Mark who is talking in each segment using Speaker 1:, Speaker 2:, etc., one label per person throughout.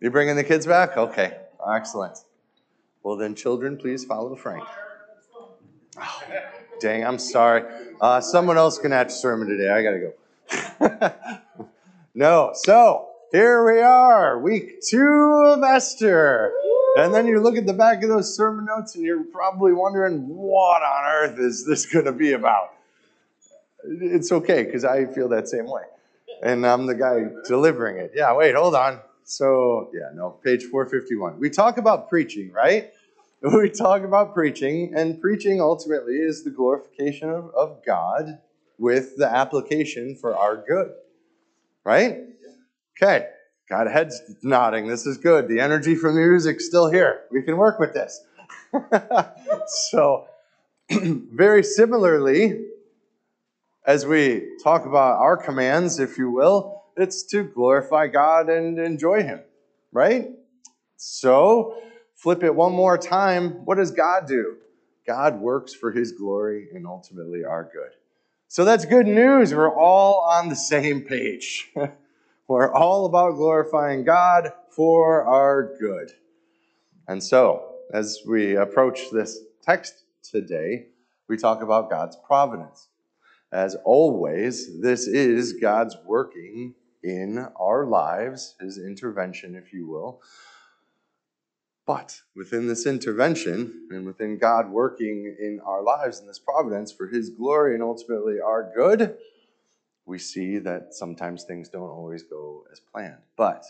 Speaker 1: You bringing the kids back? Okay, excellent. Well, then, children, please follow Frank. Oh, dang, I'm sorry. Uh, someone else can have sermon today. I gotta go. no, so here we are, week two of Esther. And then you look at the back of those sermon notes and you're probably wondering, what on earth is this going to be about? It's okay because I feel that same way. And I'm the guy delivering it. Yeah, wait, hold on. So, yeah, no, page 451. We talk about preaching, right? We talk about preaching, and preaching ultimately is the glorification of, of God with the application for our good, right? Okay, got heads nodding. This is good. The energy from the music's still here. We can work with this. so, very similarly, as we talk about our commands, if you will, it's to glorify God and enjoy Him, right? So, flip it one more time. What does God do? God works for His glory and ultimately our good. So, that's good news. We're all on the same page. We're all about glorifying God for our good. And so, as we approach this text today, we talk about God's providence. As always, this is God's working in our lives, his intervention, if you will. But within this intervention and within God working in our lives in this providence for his glory and ultimately our good, we see that sometimes things don't always go as planned. But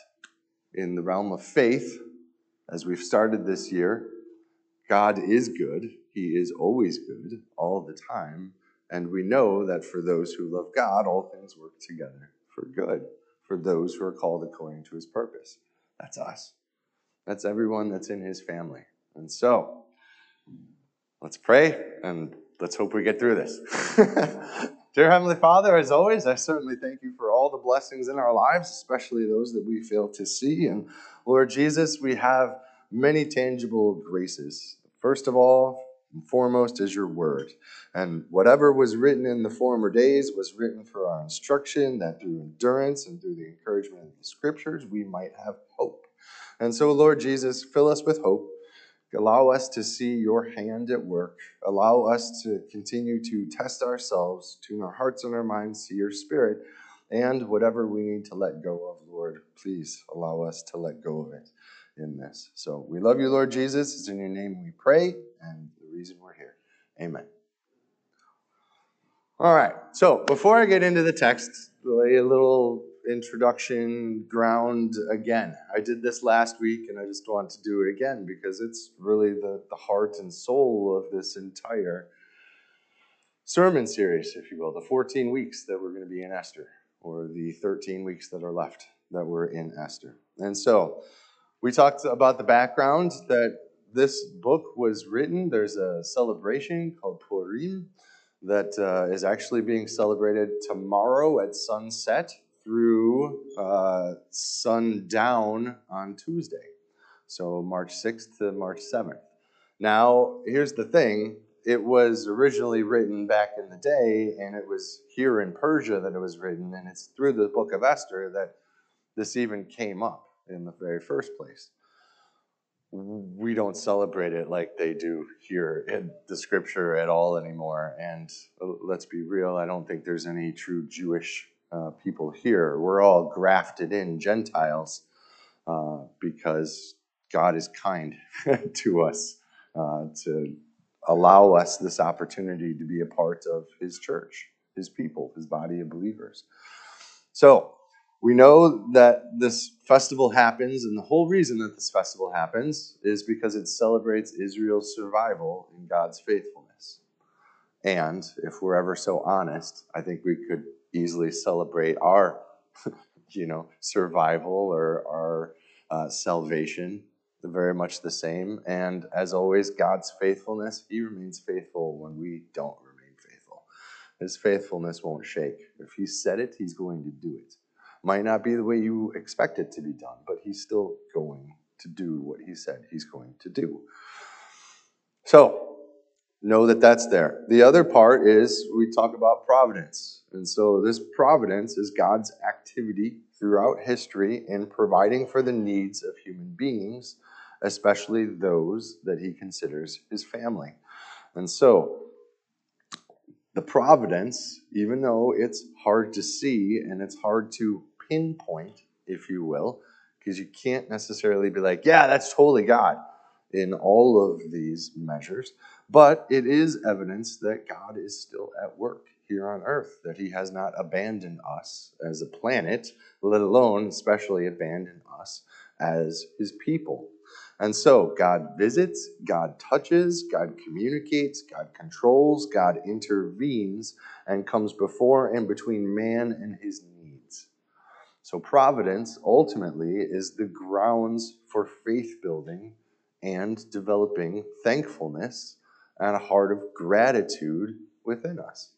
Speaker 1: in the realm of faith, as we've started this year, God is good. He is always good all the time. And we know that for those who love God, all things work together for good, for those who are called according to his purpose. That's us. That's everyone that's in his family. And so, let's pray and let's hope we get through this. Dear Heavenly Father, as always, I certainly thank you for all the blessings in our lives, especially those that we fail to see. And Lord Jesus, we have many tangible graces. First of all, and foremost is your word. And whatever was written in the former days was written for our instruction, that through endurance and through the encouragement of the scriptures, we might have hope. And so, Lord Jesus, fill us with hope Allow us to see your hand at work. Allow us to continue to test ourselves, tune our hearts and our minds to your spirit, and whatever we need to let go of, Lord, please allow us to let go of it in this. So we love you, Lord Jesus. It's in your name we pray, and reason we're here. Amen. All right. So before I get into the text, lay a little introduction ground again. I did this last week and I just want to do it again because it's really the, the heart and soul of this entire sermon series, if you will, the 14 weeks that we're going to be in Esther, or the 13 weeks that are left that we're in Esther. And so we talked about the background that this book was written. There's a celebration called Purim that uh, is actually being celebrated tomorrow at sunset through uh, sundown on Tuesday. So March 6th to March 7th. Now, here's the thing it was originally written back in the day, and it was here in Persia that it was written, and it's through the book of Esther that this even came up in the very first place. We don't celebrate it like they do here in the scripture at all anymore. And uh, let's be real, I don't think there's any true Jewish uh, people here. We're all grafted in Gentiles uh, because God is kind to us uh, to allow us this opportunity to be a part of His church, His people, His body of believers. So, we know that this festival happens, and the whole reason that this festival happens is because it celebrates Israel's survival in God's faithfulness. And if we're ever so honest, I think we could easily celebrate our, you know, survival or our uh, salvation. Very much the same. And as always, God's faithfulness, He remains faithful when we don't remain faithful. His faithfulness won't shake. If He said it, He's going to do it. Might not be the way you expect it to be done, but He's still going to do what He said He's going to do. So, know that that's there. The other part is we talk about providence. And so this providence is God's activity throughout history in providing for the needs of human beings, especially those that he considers his family. And so the providence, even though it's hard to see and it's hard to pinpoint, if you will, because you can't necessarily be like, yeah, that's totally God in all of these measures. But it is evidence that God is still at work here on earth, that He has not abandoned us as a planet, let alone especially abandoned us as His people. And so God visits, God touches, God communicates, God controls, God intervenes, and comes before and between man and his. So providence ultimately is the grounds for faith building and developing thankfulness and a heart of gratitude within us.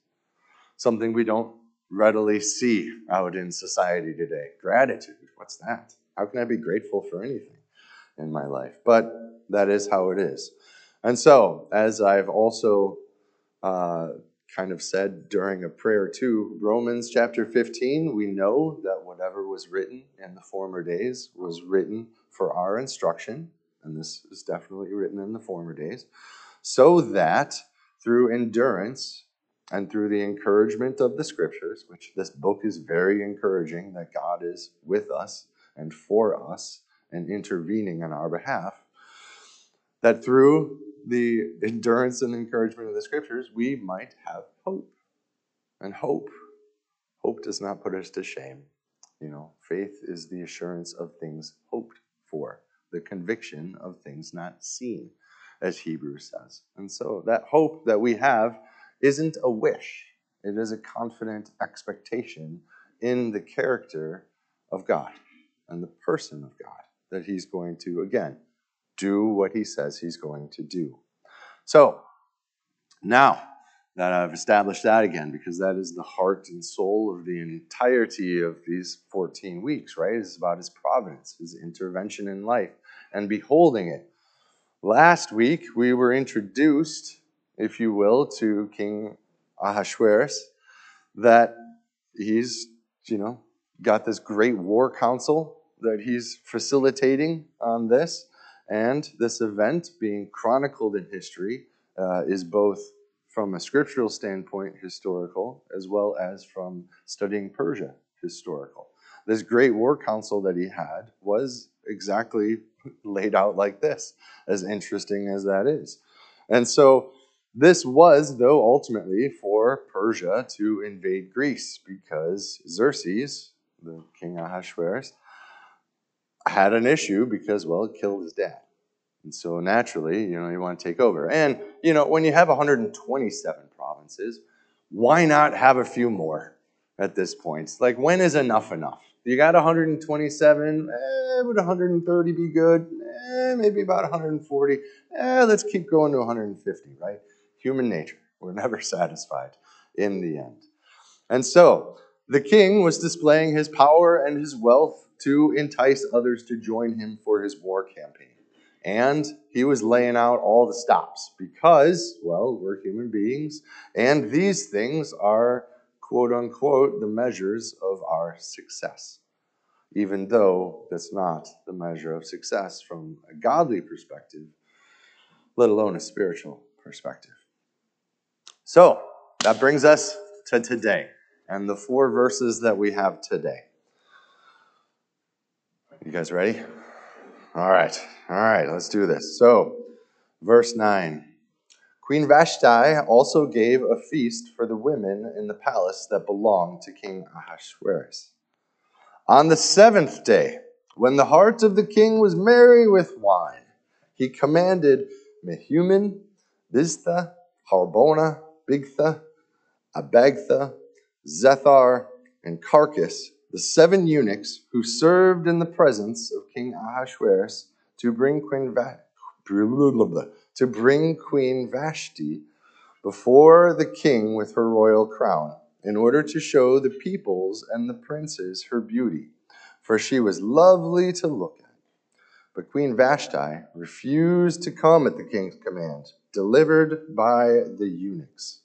Speaker 1: Something we don't readily see out in society today. Gratitude, what's that? How can I be grateful for anything in my life? But that is how it is. And so, as I've also uh, kind of said during a prayer too, Romans chapter 15, we know that whatever was written in the former days was written for our instruction, and this is definitely written in the former days, so that through endurance and through the encouragement of the scriptures, which this book is very encouraging that God is with us and for us and intervening on our behalf, that through the endurance and encouragement of the scriptures, we might have hope. And hope, hope does not put us to shame. You know, faith is the assurance of things hoped for, the conviction of things not seen, as Hebrews says. And so that hope that we have isn't a wish, it is a confident expectation in the character of God and the person of God that He's going to, again, do what He says He's going to do. So, now that I've established that again, because that is the heart and soul of the entirety of these 14 weeks, right? It's about His providence, His intervention in life, and beholding it. Last week, we were introduced if you will, to King Ahasuerus, that he's, you know, got this great war council that he's facilitating on this. And this event being chronicled in history uh, is both from a scriptural standpoint historical as well as from studying Persia historical. This great war council that he had was exactly laid out like this, as interesting as that is. And so this was, though, ultimately for Persia to invade Greece because Xerxes, the king Ahasuerus, had an issue because, well, it killed his dad. And so naturally, you know, you want to take over. And, you know, when you have 127 provinces, why not have a few more at this point? Like, when is enough enough? You got 127, eh, would 130 be good? Eh, maybe about 140. Eh, let's keep going to 150, right? human nature. We're never satisfied in the end. And so, the king was displaying his power and his wealth to entice others to join him for his war campaign. And he was laying out all the stops because, well, we're human beings, and these things are, quote unquote, the measures of our success. Even though that's not the measure of success from a godly perspective, let alone a spiritual perspective. So that brings us to today and the four verses that we have today. You guys ready? All right. All right, let's do this. So, verse 9. Queen Vashti also gave a feast for the women in the palace that belonged to King Ahasuerus. On the seventh day, when the heart of the king was merry with wine, he commanded Mehuman, Biztha, Harbona, Bigtha, Abagtha, Zethar, and Carkas, the seven eunuchs who served in the presence of King Ahasuerus to bring Queen, Va- to bring Queen Vashti before the king with her royal crown, in order to show the peoples and the princes her beauty, for she was lovely to look at. But Queen Vashti refused to come at the king's command, delivered by the eunuchs.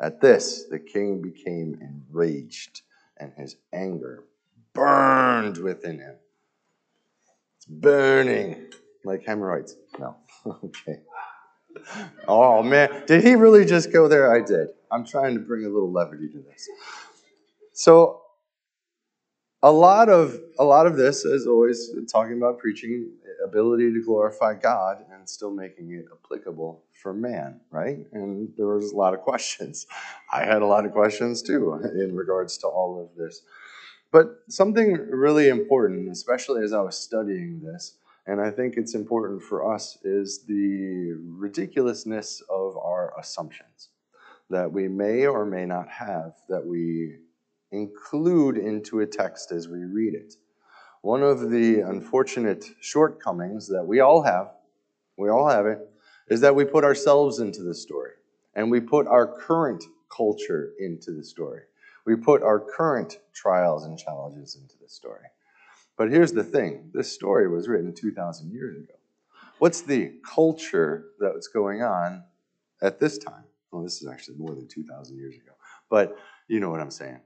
Speaker 1: At this, the king became enraged, and his anger burned within him. It's burning like hemorrhoids. No. okay. Oh, man. Did he really just go there? I did. I'm trying to bring a little levity to this. So, a lot of a lot of this is always talking about preaching ability to glorify God and still making it applicable for man, right? And there was a lot of questions. I had a lot of questions too in regards to all of this. But something really important, especially as I was studying this, and I think it's important for us, is the ridiculousness of our assumptions that we may or may not have, that we include into a text as we read it. One of the unfortunate shortcomings that we all have, we all have it, is that we put ourselves into the story and we put our current culture into the story. We put our current trials and challenges into the story. But here's the thing this story was written 2,000 years ago. What's the culture that was going on at this time? Well, this is actually more than 2,000 years ago, but you know what I'm saying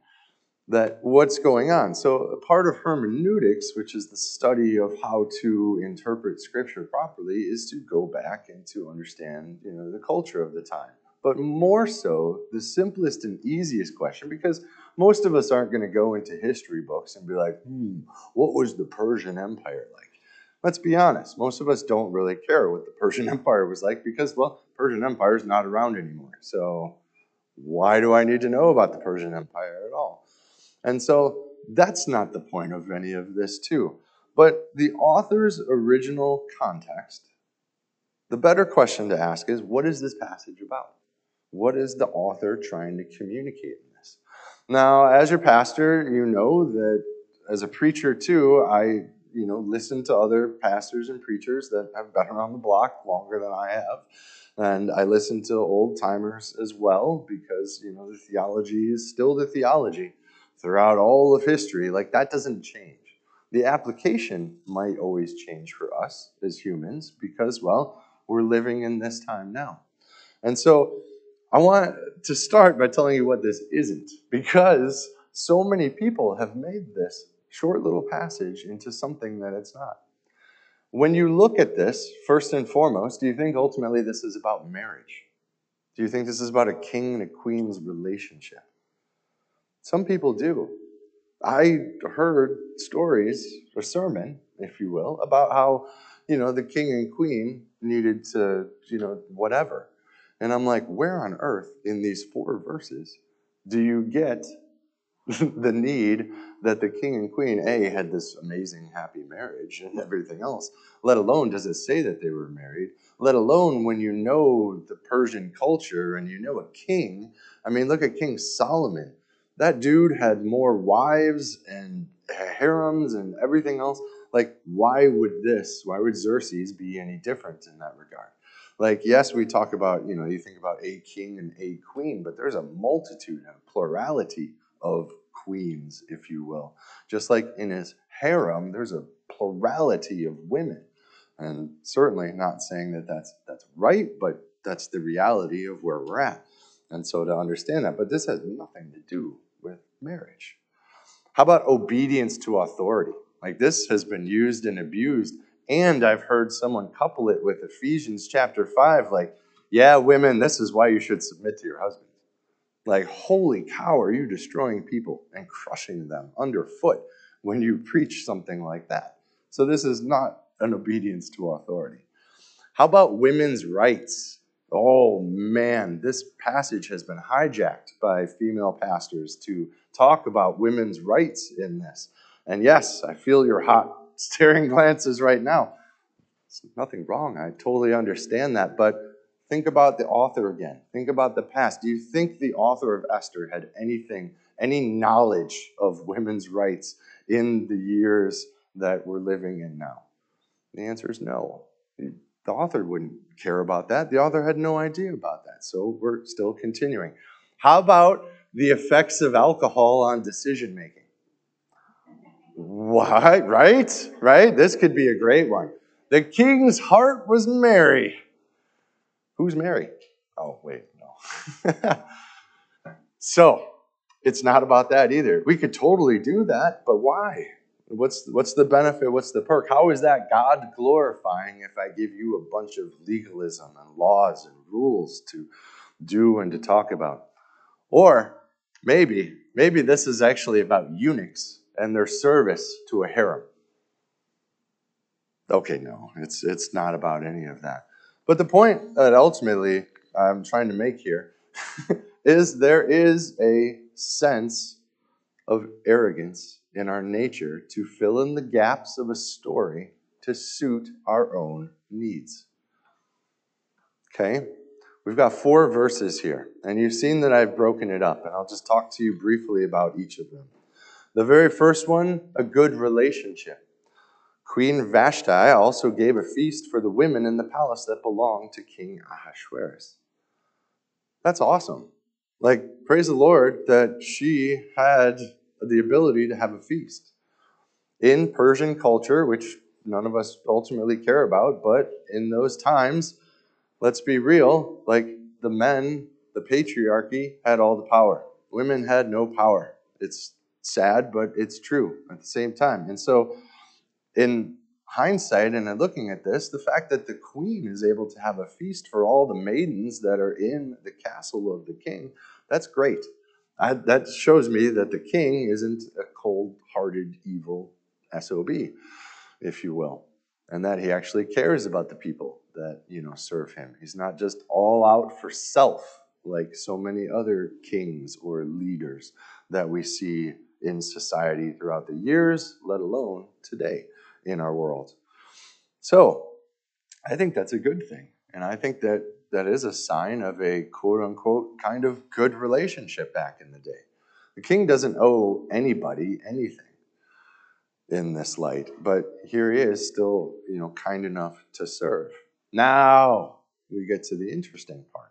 Speaker 1: that what's going on. So, a part of hermeneutics, which is the study of how to interpret scripture properly, is to go back and to understand, you know, the culture of the time. But more so, the simplest and easiest question, because most of us aren't going to go into history books and be like, hmm, what was the Persian Empire like? Let's be honest, most of us don't really care what the Persian Empire was like because, well, Persian Empire is not around anymore. So, why do I need to know about the Persian Empire at all? And so that's not the point of any of this, too. But the author's original context, the better question to ask is what is this passage about? What is the author trying to communicate in this? Now, as your pastor, you know that as a preacher, too, I you know listen to other pastors and preachers that have been around the block longer than I have. And I listen to old timers as well because, you know, the theology is still the theology throughout all of history, like that doesn't change. The application might always change for us as humans because, well, we're living in this time now. And so I want to start by telling you what this isn't because so many people have made this short little passage into something that it's not. When you look at this, first and foremost, do you think ultimately this is about marriage? Do you think this is about a king and a queen's relationship? Some people do. I heard stories, a sermon, if you will, about how, you know, the king and queen needed to, you know, whatever. And I'm like, where on earth in these four verses do you get the need that the king and queen, A, had this amazing, happy marriage and everything else, let alone does it say that they were married, let alone when you know the Persian culture and you know a king. I mean, look at King Solomon that dude had more wives and harems and everything else. Like, why would this, why would Xerxes be any different in that regard? Like, yes, we talk about, you know, you think about a king and a queen, but there's a multitude, a plurality of queens, if you will. Just like in his harem, there's a plurality of women. And certainly not saying that that's, that's right, but that's the reality of where we're at. And so to understand that, but this has nothing to do with marriage. How about obedience to authority? Like this has been used and abused. And I've heard someone couple it with Ephesians chapter 5, like, yeah, women, this is why you should submit to your husband. Like, holy cow, are you destroying people and crushing them underfoot when you preach something like that? So, this is not an obedience to authority. How about women's rights? Oh man, this passage has been hijacked by female pastors to talk about women's rights in this. And yes, I feel your hot staring glances right now. There's nothing wrong. I totally understand that. But think about the author again. Think about the past. Do you think the author of Esther had anything, any knowledge of women's rights in the years that we're living in now? The answer is no. The author wouldn't care about that. The author had no idea about that. So we're still continuing. How about the effects of alcohol on decision making? What? Right? Right? This could be a great one. The king's heart was merry. Who's Mary? Oh, wait, no. so, it's not about that either. We could totally do that, but why? What's, what's the benefit? What's the perk? How is that God glorifying if I give you a bunch of legalism and laws and rules to do and to talk about? Or maybe, maybe this is actually about eunuchs and their service to a harem. Okay, no, it's, it's not about any of that. But the point that ultimately I'm trying to make here is there is a sense of arrogance in our nature to fill in the gaps of a story to suit our own needs. Okay? We've got four verses here, and you've seen that I've broken it up, and I'll just talk to you briefly about each of them. The very first one, a good relationship. Queen Vashti also gave a feast for the women in the palace that belonged to King Ahasuerus. That's awesome. Like, praise the Lord that she had the ability to have a feast. In Persian culture, which none of us ultimately care about, but in those times, let's be real, like the men, the patriarchy had all the power. Women had no power. It's sad, but it's true at the same time. And so, in hindsight and in looking at this, the fact that the queen is able to have a feast for all the maidens that are in the castle of the king, that's great. I, that shows me that the king isn't a cold hearted, evil SOB, if you will, and that he actually cares about the people that, you know, serve him. He's not just all out for self like so many other kings or leaders that we see in society throughout the years, let alone today in our world. So I think that's a good thing. And I think that that is a sign of a quote unquote kind of good relationship back in the day. The king doesn't owe anybody anything in this light, but here he is still, you know, kind enough to serve. Now we get to the interesting part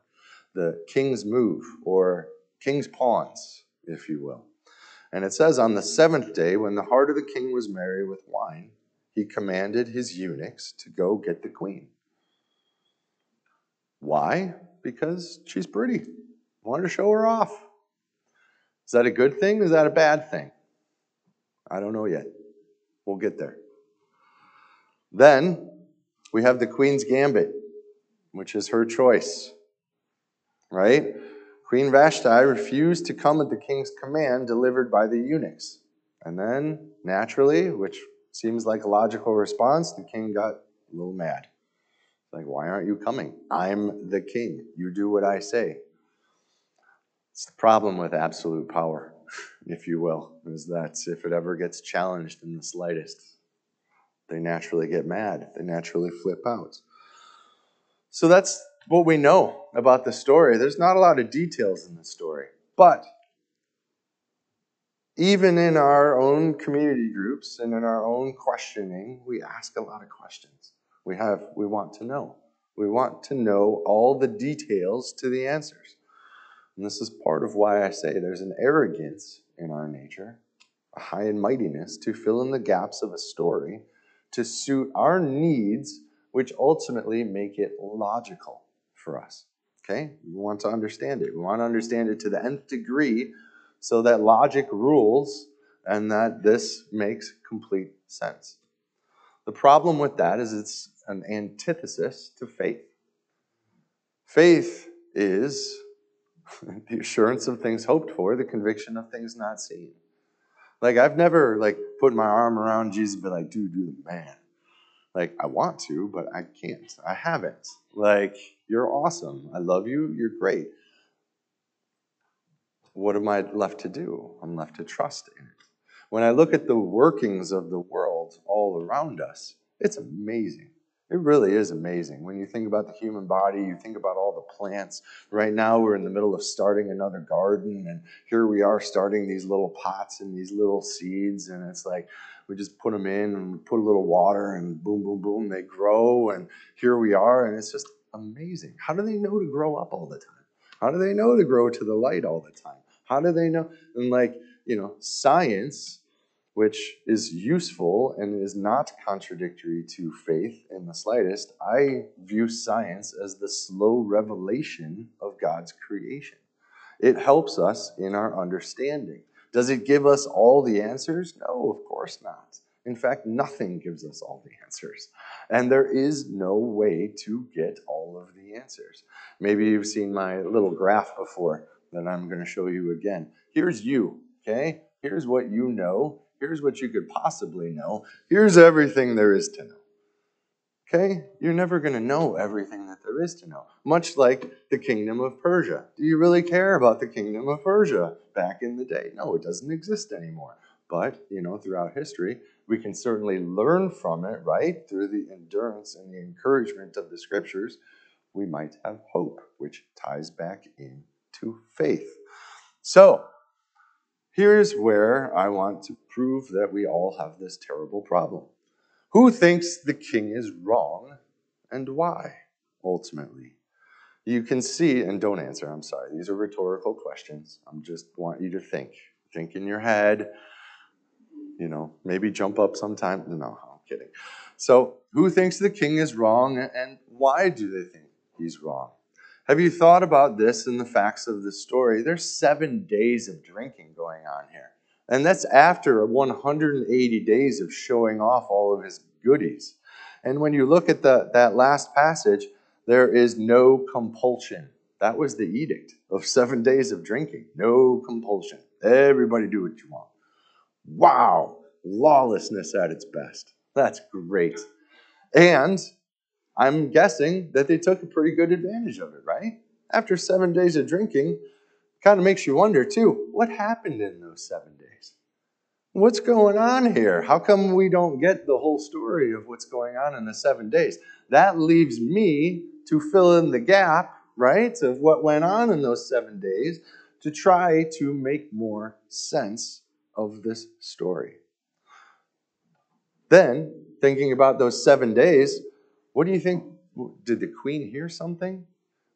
Speaker 1: the king's move or king's pawns, if you will. And it says, On the seventh day, when the heart of the king was merry with wine, he commanded his eunuchs to go get the queen. Why? Because she's pretty. I Wanted to show her off. Is that a good thing? Is that a bad thing? I don't know yet. We'll get there. Then we have the Queen's Gambit, which is her choice. Right? Queen Vashti refused to come at the king's command delivered by the eunuchs. And then, naturally, which seems like a logical response, the king got a little mad. Like, why aren't you coming? I'm the king. You do what I say. It's the problem with absolute power, if you will, is that if it ever gets challenged in the slightest, they naturally get mad. They naturally flip out. So that's what we know about the story. There's not a lot of details in the story, but even in our own community groups and in our own questioning, we ask a lot of questions. We have we want to know. We want to know all the details to the answers. And this is part of why I say there's an arrogance in our nature, a high and mightiness to fill in the gaps of a story to suit our needs, which ultimately make it logical for us. Okay? We want to understand it. We want to understand it to the nth degree so that logic rules and that this makes complete sense. The problem with that is it's an antithesis to faith. Faith is the assurance of things hoped for, the conviction of things not seen. Like I've never like put my arm around Jesus and be like, dude, you're the man. Like I want to, but I can't. I haven't. Like, you're awesome. I love you. You're great what am I left to do? I'm left to trust in it. When I look at the workings of the world all around us, it's amazing. It really is amazing. When you think about the human body, you think about all the plants. Right now, we're in the middle of starting another garden, and here we are starting these little pots and these little seeds, and it's like we just put them in and put a little water, and boom, boom, boom, they grow, and here we are, and it's just amazing. How do they know to grow up all the time? How do they know to grow to the light all the time? How do they know? And like, you know, science which is useful and is not contradictory to faith in the slightest, I view science as the slow revelation of God's creation. It helps us in our understanding. Does it give us all the answers? No, of course not. In fact, nothing gives us all the answers. And there is no way to get all of the answers. Maybe you've seen my little graph before that I'm going to show you again. Here's you, okay? Here's what you know. Here's what you could possibly know. Here's everything there is to know. Okay? You're never going to know everything that there is to know. Much like the kingdom of Persia. Do you really care about the kingdom of Persia back in the day? No, it doesn't exist anymore. But, you know, throughout history, we can certainly learn from it, right? Through the endurance and the encouragement of the scriptures, we might have hope, which ties back into faith. So, here's where I want to prove that we all have this terrible problem. Who thinks the king is wrong and why, ultimately? You can see, and don't answer, I'm sorry. These are rhetorical questions. I just want you to think. Think in your head you know, maybe jump up sometime. No, I'm kidding. So, who thinks the king is wrong and why do they think he's wrong? Have you thought about this in the facts of the story? There's seven days of drinking going on here. And that's after 180 days of showing off all of his goodies. And when you look at the, that last passage, there is no compulsion. That was the edict of seven days of drinking. No compulsion. Everybody do what you want. Wow, lawlessness at its best. That's great. And I'm guessing that they took a pretty good advantage of it, right? After seven days of drinking, kind of makes you wonder too what happened in those seven days? What's going on here? How come we don't get the whole story of what's going on in the seven days? That leaves me to fill in the gap, right, of what went on in those seven days to try to make more sense of this story. Then, thinking about those seven days, what do you think? Did the queen hear something?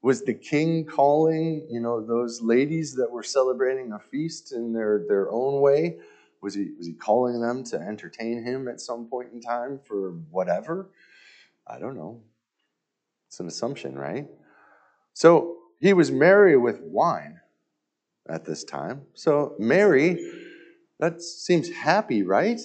Speaker 1: Was the king calling, you know, those ladies that were celebrating a feast in their, their own way? Was he, was he calling them to entertain him at some point in time for whatever? I don't know. It's an assumption, right? So he was merry with wine at this time. So merry that seems happy, right?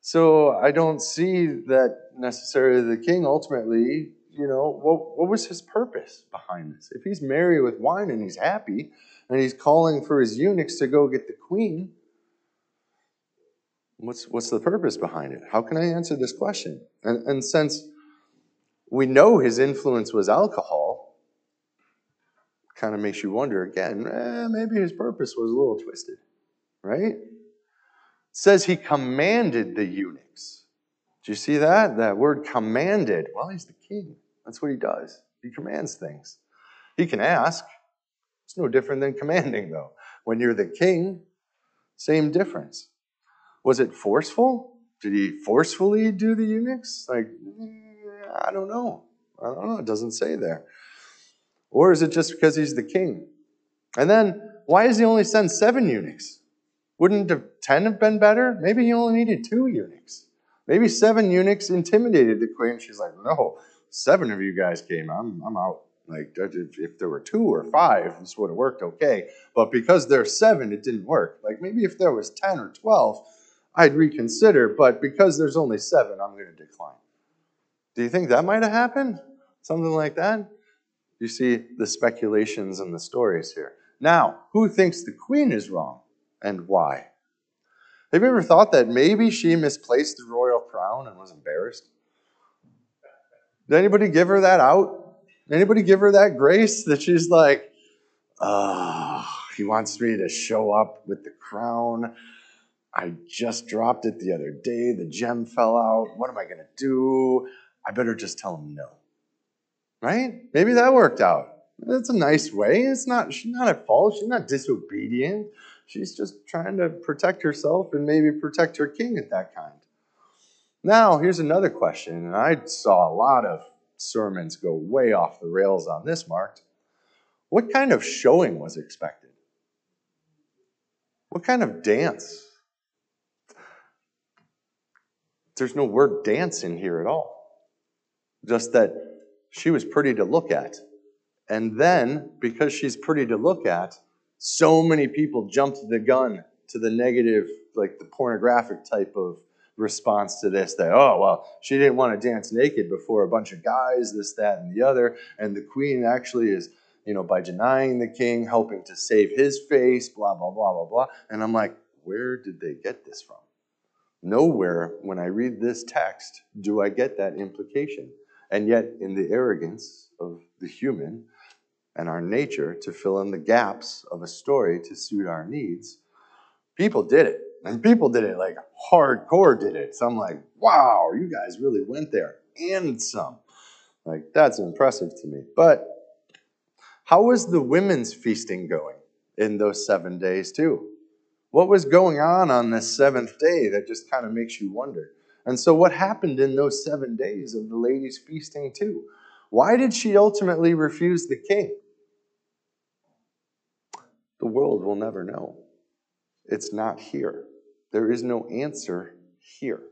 Speaker 1: So I don't see that necessarily the king ultimately, you know, what, what was his purpose behind this? If he's merry with wine and he's happy and he's calling for his eunuchs to go get the queen, what's, what's the purpose behind it? How can I answer this question? And, and since we know his influence was alcohol, kind of makes you wonder again, eh, maybe his purpose was a little twisted, right? says he commanded the eunuchs. Do you see that? That word commanded. Well, he's the king. That's what he does. He commands things. He can ask. It's no different than commanding, though. When you're the king, same difference. Was it forceful? Did he forcefully do the eunuchs? Like, I don't know. I don't know. It doesn't say there. Or is it just because he's the king? And then, why does he only send seven eunuchs? Wouldn't 10 have been better? Maybe he only needed two eunuchs. Maybe seven eunuchs intimidated the queen. She's like, no, seven of you guys came. I'm, I'm out. Like, if, if there were two or five, this would have worked okay. But because there's seven, it didn't work. Like, maybe if there was 10 or 12, I'd reconsider. But because there's only seven, I'm going to decline. Do you think that might have happened? Something like that? You see the speculations and the stories here. Now, who thinks the queen is wrong? and why. Have you ever thought that maybe she misplaced the royal crown and was embarrassed? Did anybody give her that out? Anybody give her that grace that she's like, oh, he wants me to show up with the crown. I just dropped it the other day. The gem fell out. What am I going to do? I better just tell him no. Right? Maybe that worked out. That's a nice way. It's not, she's not at fault. She's not disobedient. She's just trying to protect herself and maybe protect her king at that kind. Now, here's another question, and I saw a lot of sermons go way off the rails on this, Mark. What kind of showing was expected? What kind of dance? There's no word dance in here at all. Just that she was pretty to look at. And then, because she's pretty to look at, so many people jumped the gun to the negative, like the pornographic type of response to this that, oh, well, she didn't want to dance naked before a bunch of guys, this, that, and the other. And the queen actually is, you know, by denying the king, helping to save his face, blah, blah, blah, blah, blah. And I'm like, where did they get this from? Nowhere, when I read this text, do I get that implication. And yet, in the arrogance of the human and our nature to fill in the gaps of a story to suit our needs, people did it. And people did it like hardcore did it. So I'm like, wow, you guys really went there and some. Like, that's impressive to me. But how was the women's feasting going in those seven days, too? What was going on on this seventh day that just kind of makes you wonder? And so, what happened in those seven days of the lady's feasting, too? Why did she ultimately refuse the king? The world will never know. It's not here. There is no answer here.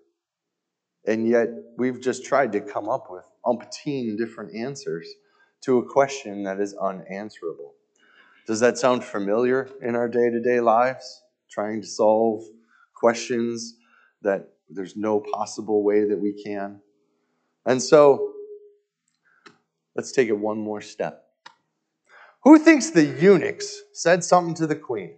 Speaker 1: And yet, we've just tried to come up with umpteen different answers to a question that is unanswerable. Does that sound familiar in our day to day lives? Trying to solve questions that there's no possible way that we can. And so, let's take it one more step. Who thinks the eunuchs said something to the queen?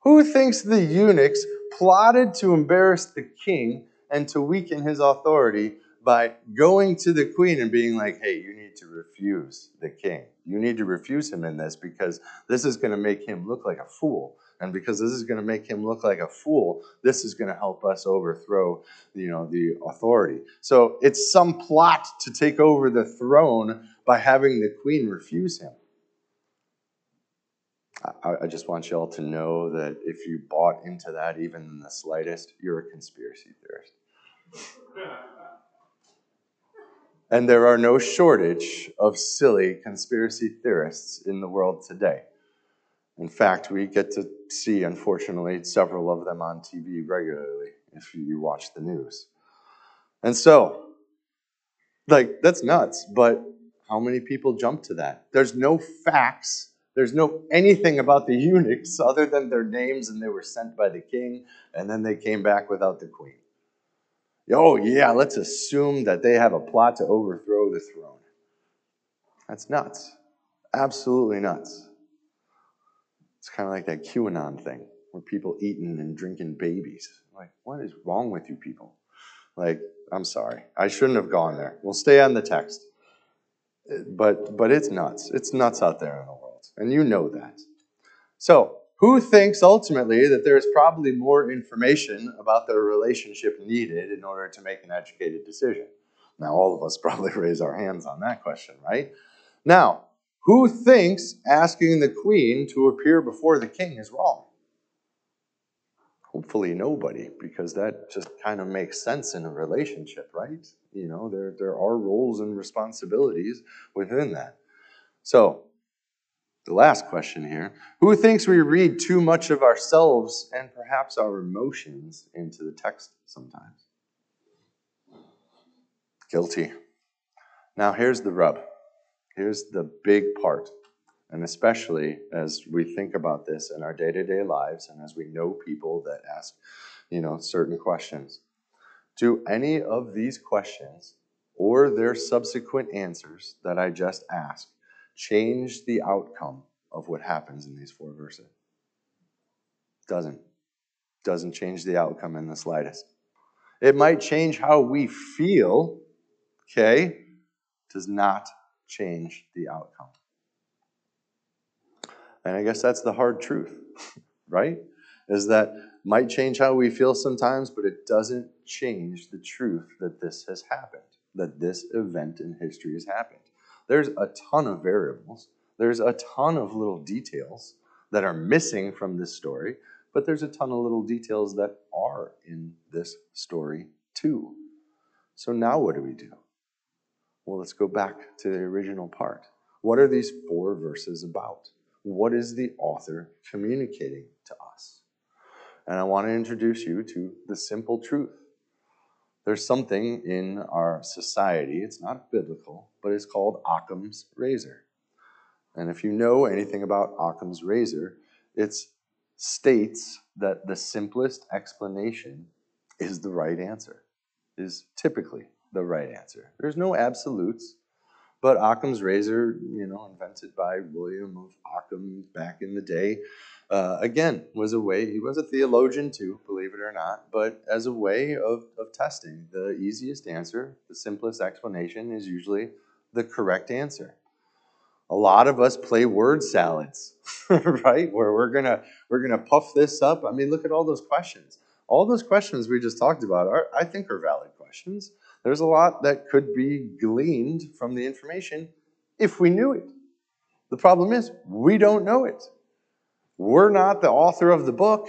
Speaker 1: Who thinks the eunuchs plotted to embarrass the king and to weaken his authority by going to the queen and being like, hey, you need to refuse the king. You need to refuse him in this because this is going to make him look like a fool. And because this is going to make him look like a fool, this is going to help us overthrow, you know, the authority. So it's some plot to take over the throne by having the queen refuse him. I, I just want you all to know that if you bought into that even in the slightest, you're a conspiracy theorist. and there are no shortage of silly conspiracy theorists in the world today. In fact, we get to see, unfortunately, several of them on TV regularly if you watch the news. And so, like, that's nuts, but how many people jump to that? There's no facts there's no anything about the eunuchs other than their names and they were sent by the king and then they came back without the queen. Oh, yeah, let's assume that they have a plot to overthrow the throne. That's nuts. Absolutely nuts. It's kind of like that QAnon thing where people eating and drinking babies. Like, what is wrong with you people? Like, I'm sorry. I shouldn't have gone there. We'll stay on the text. But but it's nuts. It's nuts out there in the world and you know that. So, who thinks ultimately that there is probably more information about their relationship needed in order to make an educated decision? Now, all of us probably raise our hands on that question, right? Now, who thinks asking the queen to appear before the king is wrong? Hopefully, nobody, because that just kind of makes sense in a relationship, right? You know, there, there are roles and responsibilities within that. So, the last question here Who thinks we read too much of ourselves and perhaps our emotions into the text sometimes? Guilty. Now, here's the rub. Here's the big part. And especially as we think about this in our day to day lives and as we know people that ask, you know, certain questions. Do any of these questions or their subsequent answers that I just asked change the outcome of what happens in these four verses. Doesn't. Doesn't change the outcome in the slightest. It might change how we feel, okay? Does not change the outcome. And I guess that's the hard truth, right? Is that might change how we feel sometimes, but it doesn't change the truth that this has happened, that this event in history has happened. There's a ton of variables. There's a ton of little details that are missing from this story, but there's a ton of little details that are in this story too. So now what do we do? Well, let's go back to the original part. What are these four verses about? What is the author communicating to us? And I want to introduce you to the simple truth there's something in our society, it's not biblical, but it's called Occam's razor. And if you know anything about Occam's razor, it states that the simplest explanation is the right answer, is typically the right answer. There's no absolutes, but Occam's razor, you know, invented by William of Occam back in the day, uh, again, was a way, he was a theologian too, believe it or not, but as a way of, of testing. The easiest answer, the simplest explanation is usually the correct answer. A lot of us play word salads, right? Where we're gonna we're gonna puff this up. I mean, look at all those questions. All those questions we just talked about are, I think, are valid questions. There's a lot that could be gleaned from the information if we knew it. The problem is we don't know it. We're not the author of the book.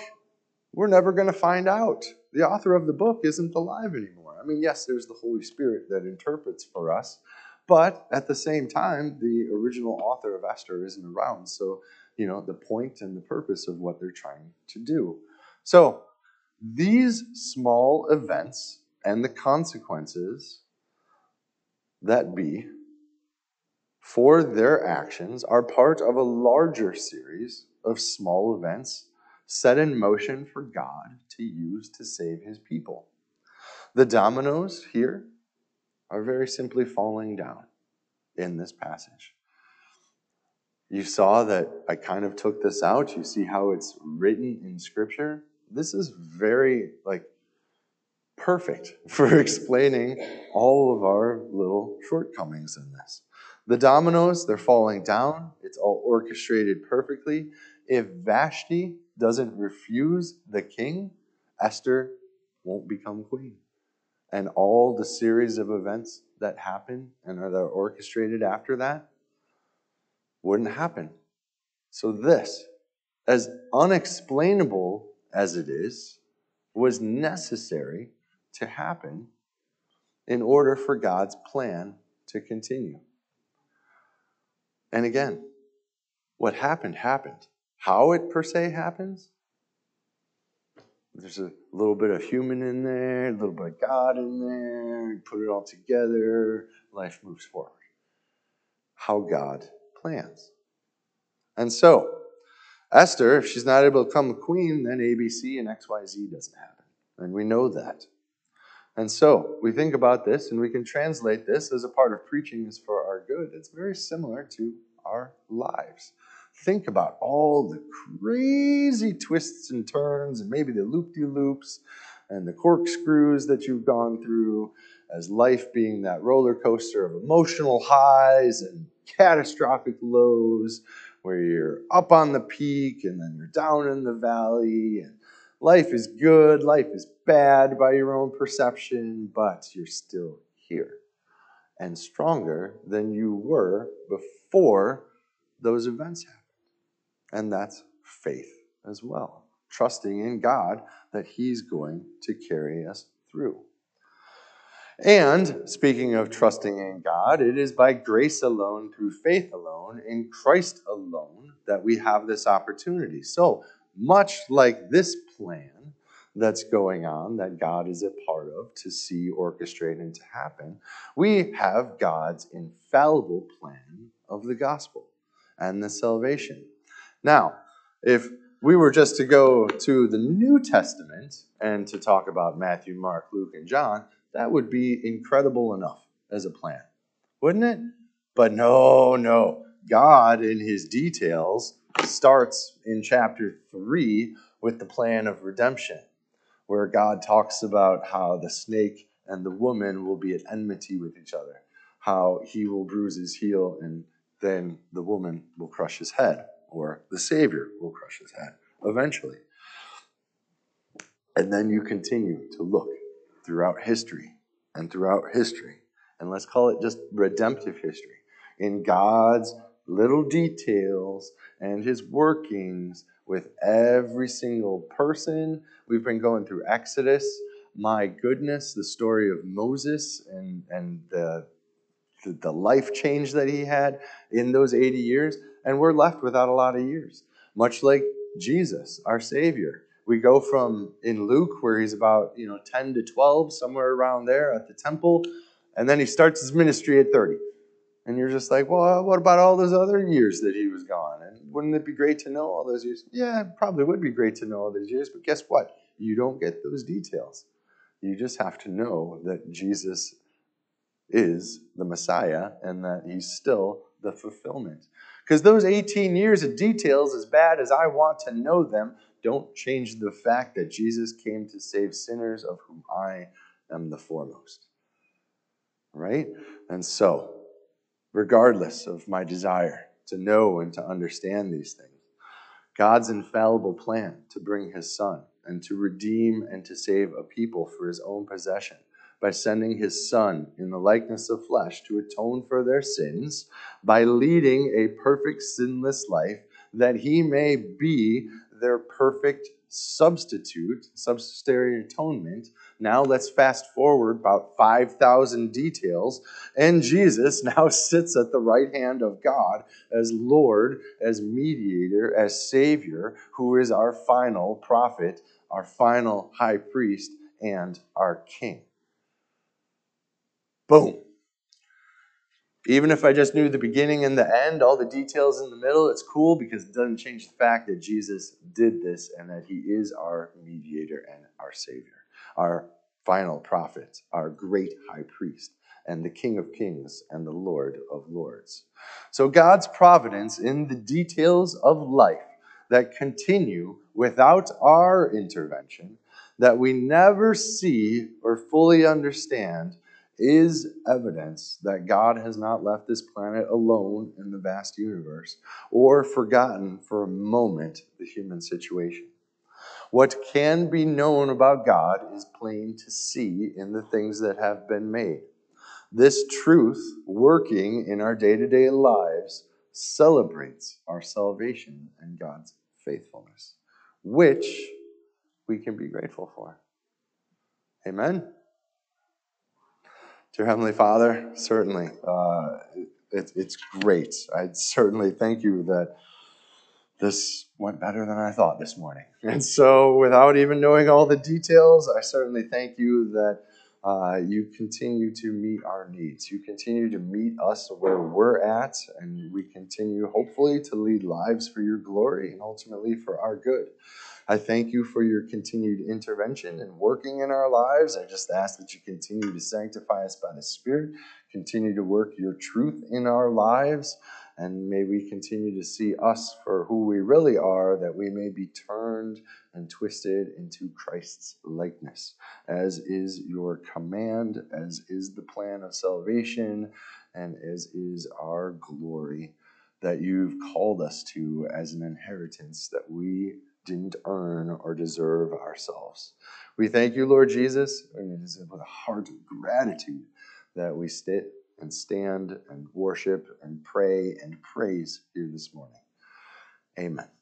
Speaker 1: We're never going to find out. The author of the book isn't alive anymore. I mean, yes, there's the Holy Spirit that interprets for us, but at the same time, the original author of Esther isn't around. So, you know, the point and the purpose of what they're trying to do. So, these small events and the consequences that be for their actions are part of a larger series of small events set in motion for God to use to save his people. The dominoes here are very simply falling down in this passage. You saw that I kind of took this out. You see how it's written in Scripture. This is very, like, perfect for explaining all of our little shortcomings in this. The dominoes, they're falling down. It's all orchestrated perfectly. If Vashti doesn't refuse the king, Esther won't become queen. And all the series of events that happen and are orchestrated after that wouldn't happen. So, this, as unexplainable as it is, was necessary to happen in order for God's plan to continue. And again, what happened, happened. How it per se happens, there's a little bit of human in there, a little bit of God in there, put it all together, life moves forward. How God plans. And so, Esther, if she's not able to become a queen, then ABC and XYZ doesn't happen. And we know that. And so, we think about this and we can translate this as a part of preaching is for our good. It's very similar to our lives think about all the crazy twists and turns and maybe the loop de loops and the corkscrews that you've gone through as life being that roller coaster of emotional highs and catastrophic lows where you're up on the peak and then you're down in the valley and life is good, life is bad by your own perception, but you're still here and stronger than you were before those events happened. And that's faith as well, trusting in God that He's going to carry us through. And speaking of trusting in God, it is by grace alone, through faith alone, in Christ alone, that we have this opportunity. So, much like this plan that's going on, that God is a part of to see, orchestrate, and to happen, we have God's infallible plan of the gospel and the salvation. Now, if we were just to go to the New Testament and to talk about Matthew, Mark, Luke, and John, that would be incredible enough as a plan, wouldn't it? But no, no. God, in his details, starts in chapter 3 with the plan of redemption, where God talks about how the snake and the woman will be at enmity with each other, how he will bruise his heel and then the woman will crush his head or the Savior will crush his head eventually. And then you continue to look throughout history and throughout history, and let's call it just redemptive history, in God's little details and his workings with every single person. We've been going through Exodus. My goodness, the story of Moses and, and the, the, the life change that he had in those 80 years and we're left without a lot of years. Much like Jesus, our Savior. we go from in Luke, where he's about you know 10 to 12, somewhere around there at the temple, and then he starts his ministry at 30. And you're just like, well, what about all those other years that he was gone? And wouldn't it be great to know all those years? Yeah, it probably would be great to know all those years, but guess what? You don't get those details. You just have to know that Jesus is the Messiah and that he's still the fulfillment. Because those 18 years of details, as bad as I want to know them, don't change the fact that Jesus came to save sinners, of whom I am the foremost. Right? And so, regardless of my desire to know and to understand these things, God's infallible plan to bring his son and to redeem and to save a people for his own possession by sending his Son in the likeness of flesh to atone for their sins, by leading a perfect, sinless life, that he may be their perfect substitute, substitutionary atonement. Now let's fast forward about 5,000 details, and Jesus now sits at the right hand of God as Lord, as mediator, as Savior, who is our final prophet, our final high priest, and our King. Boom. Even if I just knew the beginning and the end, all the details in the middle, it's cool because it doesn't change the fact that Jesus did this and that he is our mediator and our Savior, our final prophet, our great high priest, and the King of kings and the Lord of lords. So God's providence in the details of life that continue without our intervention, that we never see or fully understand is evidence that God has not left this planet alone in the vast universe or forgotten for a moment the human situation. What can be known about God is plain to see in the things that have been made. This truth, working in our day to day lives, celebrates our salvation and God's faithfulness, which we can be grateful for. Amen. Dear Heavenly Father, certainly, uh, it, it's great. I certainly thank you that this went better than I thought this morning. And so, without even knowing all the details, I certainly thank you that uh, you continue to meet our needs. You continue to meet us where we're at, and we continue, hopefully, to lead lives for your glory and ultimately for our good. I thank you for your continued intervention and working in our lives. I just ask that you continue to sanctify us by the Spirit, continue to work your truth in our lives, and may we continue to see us for who we really are, that we may be turned and twisted into Christ's likeness, as is your command, as is the plan of salvation, and as is our glory that you've called us to as an inheritance that we didn't earn or deserve ourselves. We thank you, Lord Jesus, and it is with a heart of gratitude that we sit and stand and worship and pray and praise here this morning. Amen.